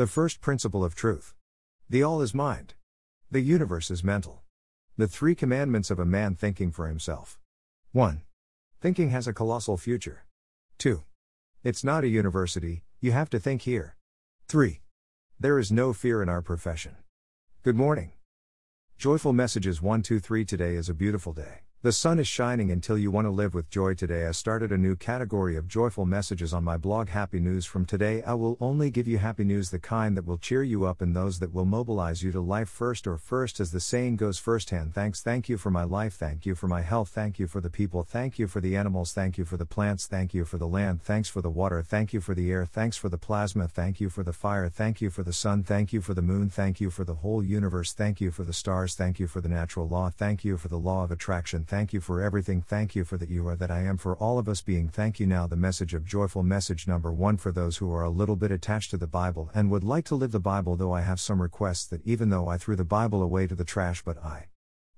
The first principle of truth. The all is mind. The universe is mental. The three commandments of a man thinking for himself. 1. Thinking has a colossal future. 2. It's not a university, you have to think here. 3. There is no fear in our profession. Good morning. Joyful Messages 123 Today is a beautiful day. The sun is shining until you want to live with joy today. I started a new category of joyful messages on my blog Happy News from today. I will only give you happy news, the kind that will cheer you up and those that will mobilize you to life first or first, as the saying goes firsthand. Thanks, thank you for my life, thank you for my health, thank you for the people, thank you for the animals, thank you for the plants, thank you for the land, thanks for the water, thank you for the air, thanks for the plasma, thank you for the fire, thank you for the sun, thank you for the moon, thank you for the whole universe, thank you for the stars, thank you for the natural law, thank you for the law of attraction, thank you for everything, thank you for that you are that I am for all of us being. Thank you now the message of joyful message number 1 for those who are a little bit attached to the Bible and would like to live the Bible though I have some requests that even though I threw the Bible away to the trash but I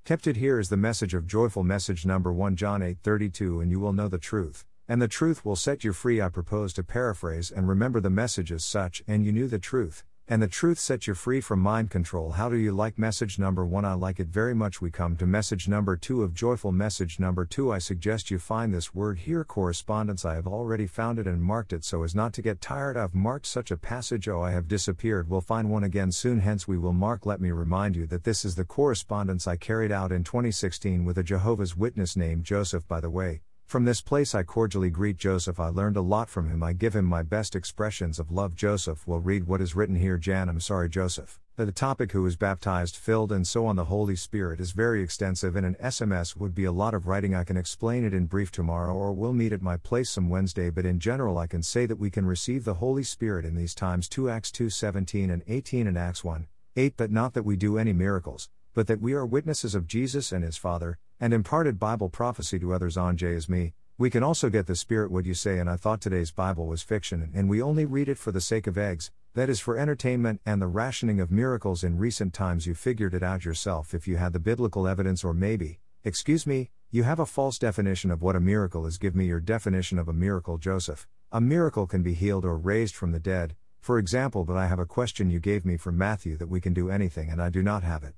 kept it. Here is the message of joyful message number 1 John 8:32 and you will know the truth. And the truth will set you free. I propose to paraphrase and remember the message as such and you knew the truth and the truth sets you free from mind control. How do you like message number one? I like it very much. We come to message number two of joyful message number two. I suggest you find this word here correspondence. I have already found it and marked it so as not to get tired. I've marked such a passage. Oh, I have disappeared. We'll find one again soon. Hence, we will mark. Let me remind you that this is the correspondence I carried out in 2016 with a Jehovah's Witness named Joseph, by the way. From this place I cordially greet Joseph. I learned a lot from him. I give him my best expressions of love. Joseph will read what is written here. Jan, I'm sorry, Joseph. The topic who is baptized, filled, and so on the Holy Spirit is very extensive, and an SMS would be a lot of writing. I can explain it in brief tomorrow, or we'll meet at my place some Wednesday. But in general, I can say that we can receive the Holy Spirit in these times 2 Acts 2 17 and 18 and Acts 1 8. But not that we do any miracles, but that we are witnesses of Jesus and his Father, and imparted Bible prophecy to others on J as me. We can also get the Spirit, what you say? And I thought today's Bible was fiction, and we only read it for the sake of eggs, that is for entertainment and the rationing of miracles in recent times. You figured it out yourself if you had the biblical evidence, or maybe, excuse me, you have a false definition of what a miracle is. Give me your definition of a miracle, Joseph. A miracle can be healed or raised from the dead, for example, but I have a question you gave me from Matthew that we can do anything and I do not have it.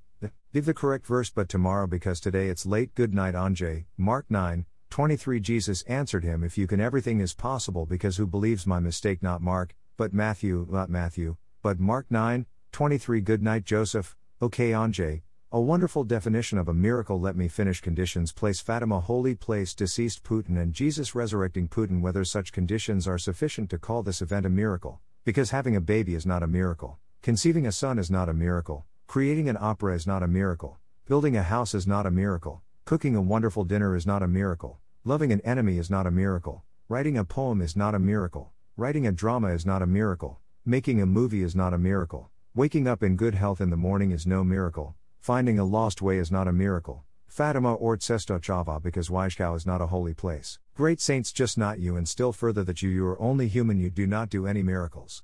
Give the correct verse, but tomorrow because today it's late. Good night, Anjay. Mark 9, 23 Jesus answered him, If you can, everything is possible because who believes my mistake, not Mark, but Matthew, not Matthew, but Mark 9, 23 Good night, Joseph. Okay, Anjay. A wonderful definition of a miracle. Let me finish conditions. Place Fatima, holy place, deceased Putin, and Jesus resurrecting Putin. Whether such conditions are sufficient to call this event a miracle, because having a baby is not a miracle, conceiving a son is not a miracle, creating an opera is not a miracle, building a house is not a miracle, Cooking a wonderful dinner is not a miracle. Loving an enemy is not a miracle. Writing a poem is not a miracle. Writing a drama is not a miracle. Making a movie is not a miracle. Waking up in good health in the morning is no miracle. Finding a lost way is not a miracle. Fatima or Chava because Wyshkau is not a holy place. Great saints just not you and still further that you you are only human you do not do any miracles.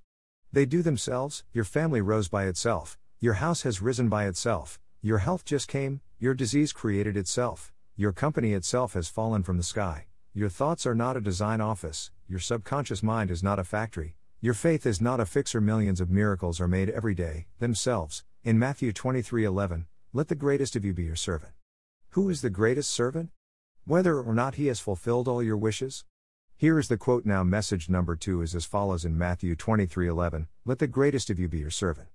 They do themselves, your family rose by itself, your house has risen by itself, your health just came, your disease created itself, your company itself has fallen from the sky. Your thoughts are not a design office, your subconscious mind is not a factory, your faith is not a fixer. Millions of miracles are made every day, themselves. In Matthew 23:11, let the greatest of you be your servant. Who is the greatest servant? Whether or not he has fulfilled all your wishes? Here is the quote now message number 2 is as follows in Matthew 23:11, let the greatest of you be your servant.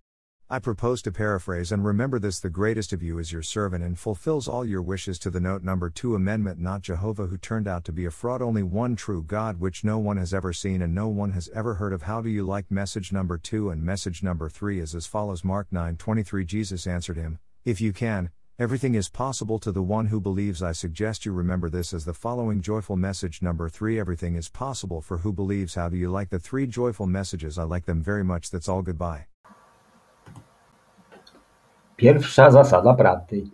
I propose to paraphrase and remember this the greatest of you is your servant and fulfills all your wishes to the note number 2 amendment not Jehovah who turned out to be a fraud only one true God which no one has ever seen and no one has ever heard of. How do you like message number 2 and message number 3 is as follows Mark 9:23 Jesus answered him if you can everything is possible to the one who believes. I suggest you remember this as the following joyful message number 3 everything is possible for who believes. How do you like the three joyful messages? I like them very much. That's all goodbye Pierwsza zasada prawdy: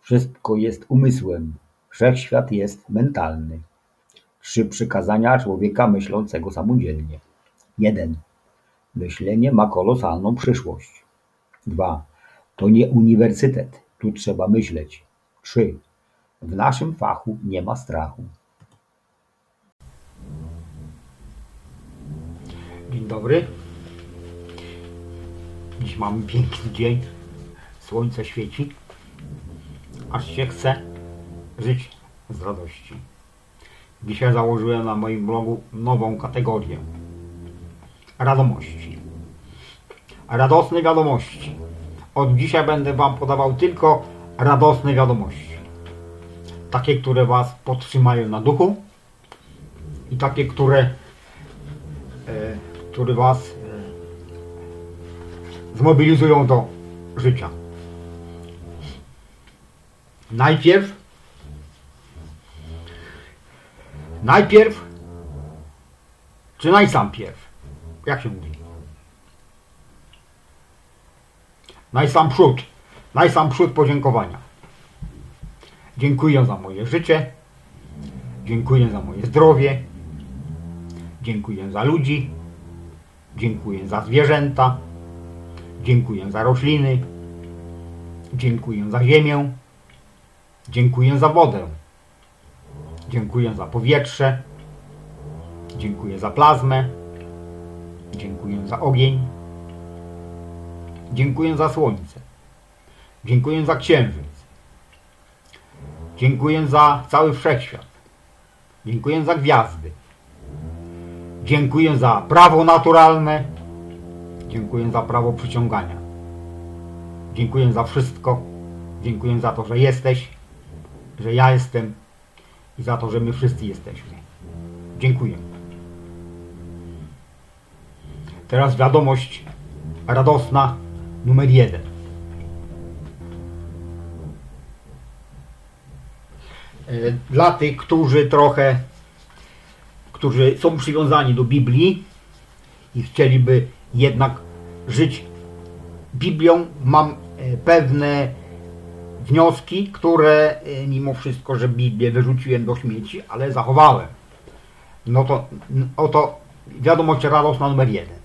wszystko jest umysłem, wszechświat jest mentalny. Trzy przykazania człowieka myślącego samodzielnie. Jeden. Myślenie ma kolosalną przyszłość. Dwa. To nie uniwersytet, tu trzeba myśleć. Trzy. W naszym fachu nie ma strachu. Dzień dobry. Dziś mamy piękny dzień. Słońce świeci. Aż się chce żyć z radości. Dzisiaj założyłem na moim blogu nową kategorię. Radomości. Radosne wiadomości. Od dzisiaj będę Wam podawał tylko radosne wiadomości. Takie, które Was podtrzymają na duchu i takie, które, e, które Was e, zmobilizują do życia. Najpierw najpierw czy najsampierw? Jak się mówi? Najsamprzód. Najsamprzód podziękowania. Dziękuję za moje życie. Dziękuję za moje zdrowie. Dziękuję za ludzi. Dziękuję za zwierzęta. Dziękuję za rośliny. Dziękuję za ziemię. Dziękuję za wodę. Dziękuję za powietrze. Dziękuję za plazmę. Dziękuję za ogień. Dziękuję za słońce. Dziękuję za księżyc. Dziękuję za cały wszechświat. Dziękuję za gwiazdy. Dziękuję za prawo naturalne. Dziękuję za prawo przyciągania. Dziękuję za wszystko. Dziękuję za to, że jesteś, że ja jestem i za to, że my wszyscy jesteśmy. Dziękuję. Teraz wiadomość radosna numer jeden. E, Dla tych, którzy trochę, którzy są przywiązani do Biblii i chcieliby jednak żyć Biblią, mam e, pewne wnioski, które e, mimo wszystko, że Biblię wyrzuciłem do śmieci, ale zachowałem. No to oto wiadomość radosna numer jeden.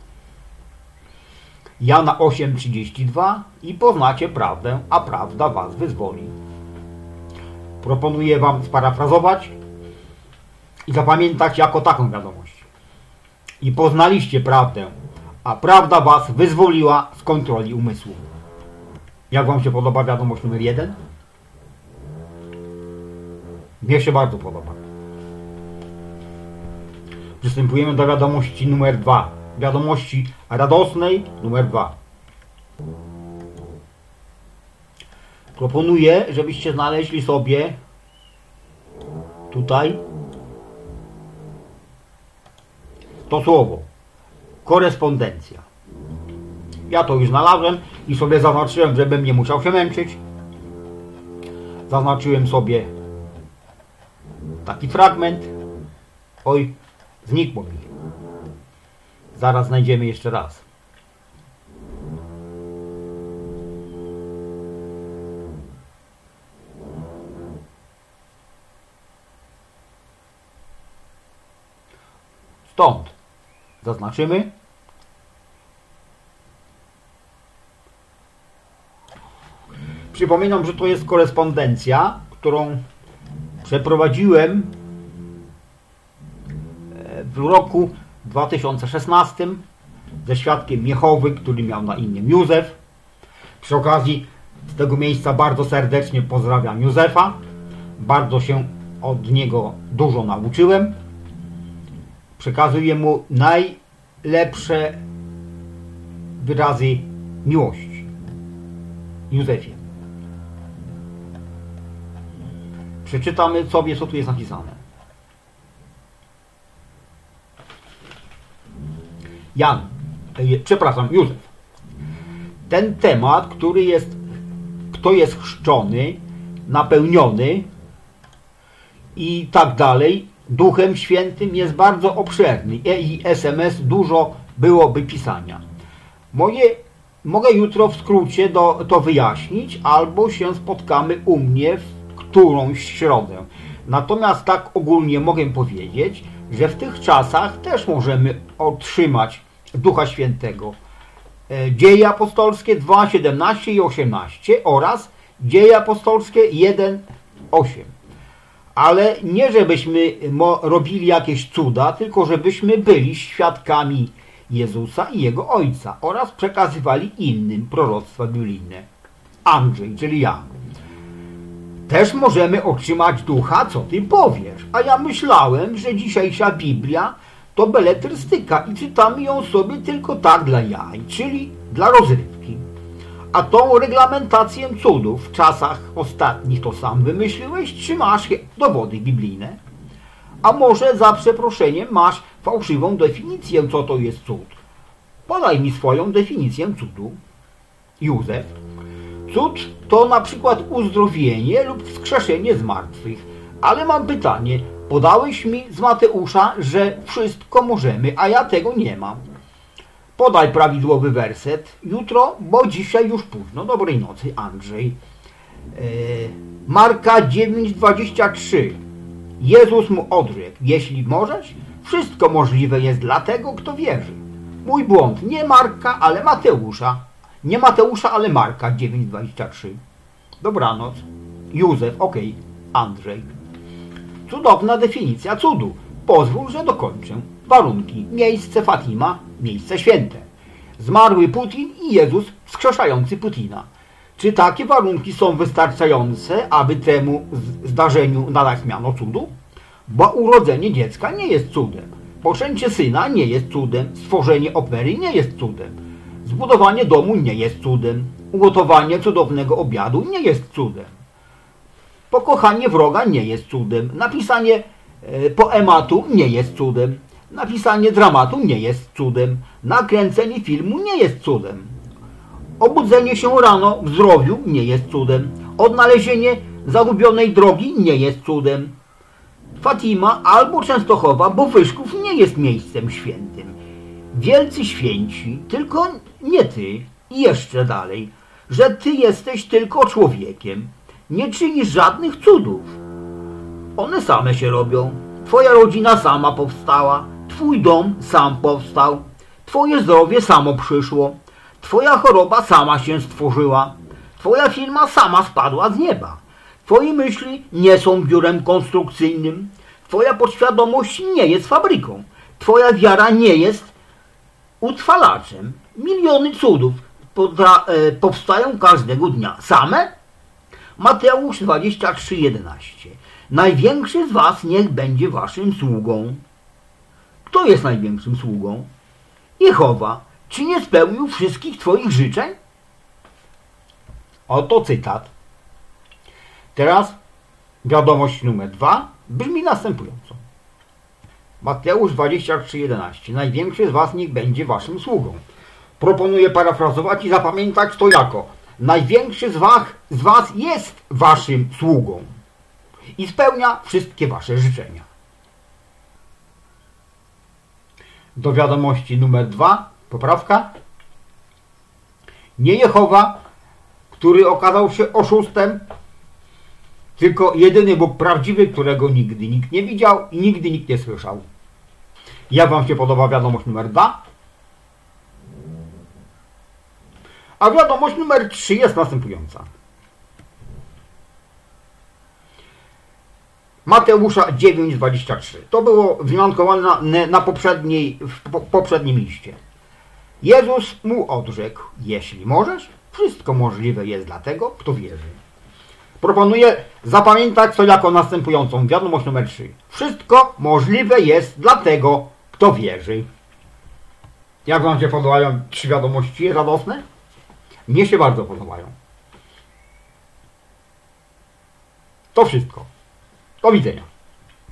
Jana 8:32 i poznacie prawdę, a prawda was wyzwoli. Proponuję wam sparafrazować i zapamiętać jako taką wiadomość. I poznaliście prawdę, a prawda was wyzwoliła z kontroli umysłu. Jak wam się podoba wiadomość numer jeden? Mnie się bardzo podoba. Przystępujemy do wiadomości numer dwa. Wiadomości radosnej numer dwa. Proponuję, żebyście znaleźli sobie tutaj to słowo. Korespondencja. Ja to już znalazłem i sobie zaznaczyłem, żebym nie musiał się męczyć. Zaznaczyłem sobie taki fragment. Oj, znikło mi. Zaraz znajdziemy jeszcze raz. Stąd zaznaczymy. Przypominam, że to jest korespondencja, którą przeprowadziłem e, w roku 2016 ze świadkiem Jehowy, który miał na imię Józef. Przy okazji z tego miejsca bardzo serdecznie pozdrawiam Józefa. Bardzo się od niego dużo nauczyłem. Przekazuję mu najlepsze wyrazy miłości. Józefie. Przeczytamy sobie, co tu jest napisane. Jan, e, przepraszam, Józef. Ten temat, który jest, kto jest chrzczony, napełniony i tak dalej, Duchem Świętym jest bardzo obszerny E i SMS dużo byłoby pisania. Moje, mogę jutro w skrócie do, to wyjaśnić, albo się spotkamy u mnie w którąś środę. Natomiast tak ogólnie mogę powiedzieć, że w tych czasach też możemy otrzymać Ducha Świętego. E, Dzieje apostolskie 2, 17 i 18 oraz Dzieje apostolskie 1, 8. Ale nie żebyśmy robili jakieś cuda, tylko żebyśmy byli świadkami Jezusa i Jego Ojca oraz przekazywali innym proroctwa biblijne. Andrzej, czyli ja. Też możemy otrzymać ducha, co ty powiesz. A ja myślałem, że dzisiejsza Biblia to beletrystyka i czytamy ją sobie tylko tak dla jaj, czyli dla rozrywki. A tą reglamentację cudów w czasach ostatnich to sam wymyśliłeś, czy masz dowody biblijne? A może za przeproszeniem masz fałszywą definicję, co to jest cud? Podaj mi swoją definicję cudu. Józef. Cud to na przykład uzdrowienie lub wskrzeszenie z martwych. Ale mam pytanie. Podałeś mi z Mateusza, że wszystko możemy, a ja tego nie mam. Podaj prawidłowy werset jutro, bo dzisiaj już późno. Dobrej nocy, Andrzej. Yy, Marka 9:23. Jezus mu odrzekł: Jeśli możesz, wszystko możliwe jest dla tego, kto wierzy. Mój błąd, nie Marka, ale Mateusza. Nie Mateusza, ale Marka 9:23. Dobranoc. Józef, ok. Andrzej. Cudowna definicja cudu. Pozwól, że dokończę. Warunki. Miejsce Fatima, miejsce święte. Zmarły Putin i Jezus wskrzeszający Putina. Czy takie warunki są wystarczające, aby temu zdarzeniu nadać miano cudu? Bo urodzenie dziecka nie jest cudem. Poczęcie syna nie jest cudem. Stworzenie opery nie jest cudem. Zbudowanie domu nie jest cudem. Ugotowanie cudownego obiadu nie jest cudem. Pokochanie wroga nie jest cudem. Napisanie e, poematu nie jest cudem. Napisanie dramatu nie jest cudem. Nakręcenie filmu nie jest cudem. Obudzenie się rano w zdrowiu nie jest cudem. Odnalezienie zagubionej drogi nie jest cudem. Fatima albo Częstochowa, bo Wyszków nie jest miejscem świętym. Wielcy święci, tylko nie ty jeszcze dalej, że ty jesteś tylko człowiekiem. Nie czynisz żadnych cudów. One same się robią. Twoja rodzina sama powstała, twój dom sam powstał, twoje zdrowie samo przyszło, twoja choroba sama się stworzyła, twoja firma sama spadła z nieba. Twoje myśli nie są biurem konstrukcyjnym, twoja podświadomość nie jest fabryką, twoja wiara nie jest utrwalaczem. Miliony cudów e, powstają każdego dnia. Same? Mateusz 23:11. Największy z was niech będzie waszym sługą. Kto jest największym sługą? Jehowa. Czy nie spełnił wszystkich twoich życzeń? Oto cytat. Teraz wiadomość numer dwa brzmi następująco. Mateusz 23:11. Największy z was niech będzie waszym sługą. Proponuję parafrazować i zapamiętać to jako Największy z was, z was jest waszym sługą i spełnia wszystkie wasze życzenia. Do wiadomości numer dwa, poprawka. Nie Jehowa, który okazał się oszustem, tylko jedyny Bóg prawdziwy, którego nigdy nikt nie widział i nigdy nikt nie słyszał. Jak Wam się podoba wiadomość numer dwa? A wiadomość numer 3 jest następująca. Mateusza 9,23. To było wzmiankowane na, poprzedniej, w poprzednim liście. Jezus mu odrzekł, jeśli możesz, wszystko możliwe jest dla tego, kto wierzy. Proponuję zapamiętać to jako następującą wiadomość numer 3. Wszystko możliwe jest dla tego, kto wierzy. Jak Wam się podobają trzy wiadomości radosne? Mnie się bardzo podobają. To wszystko. Do widzenia.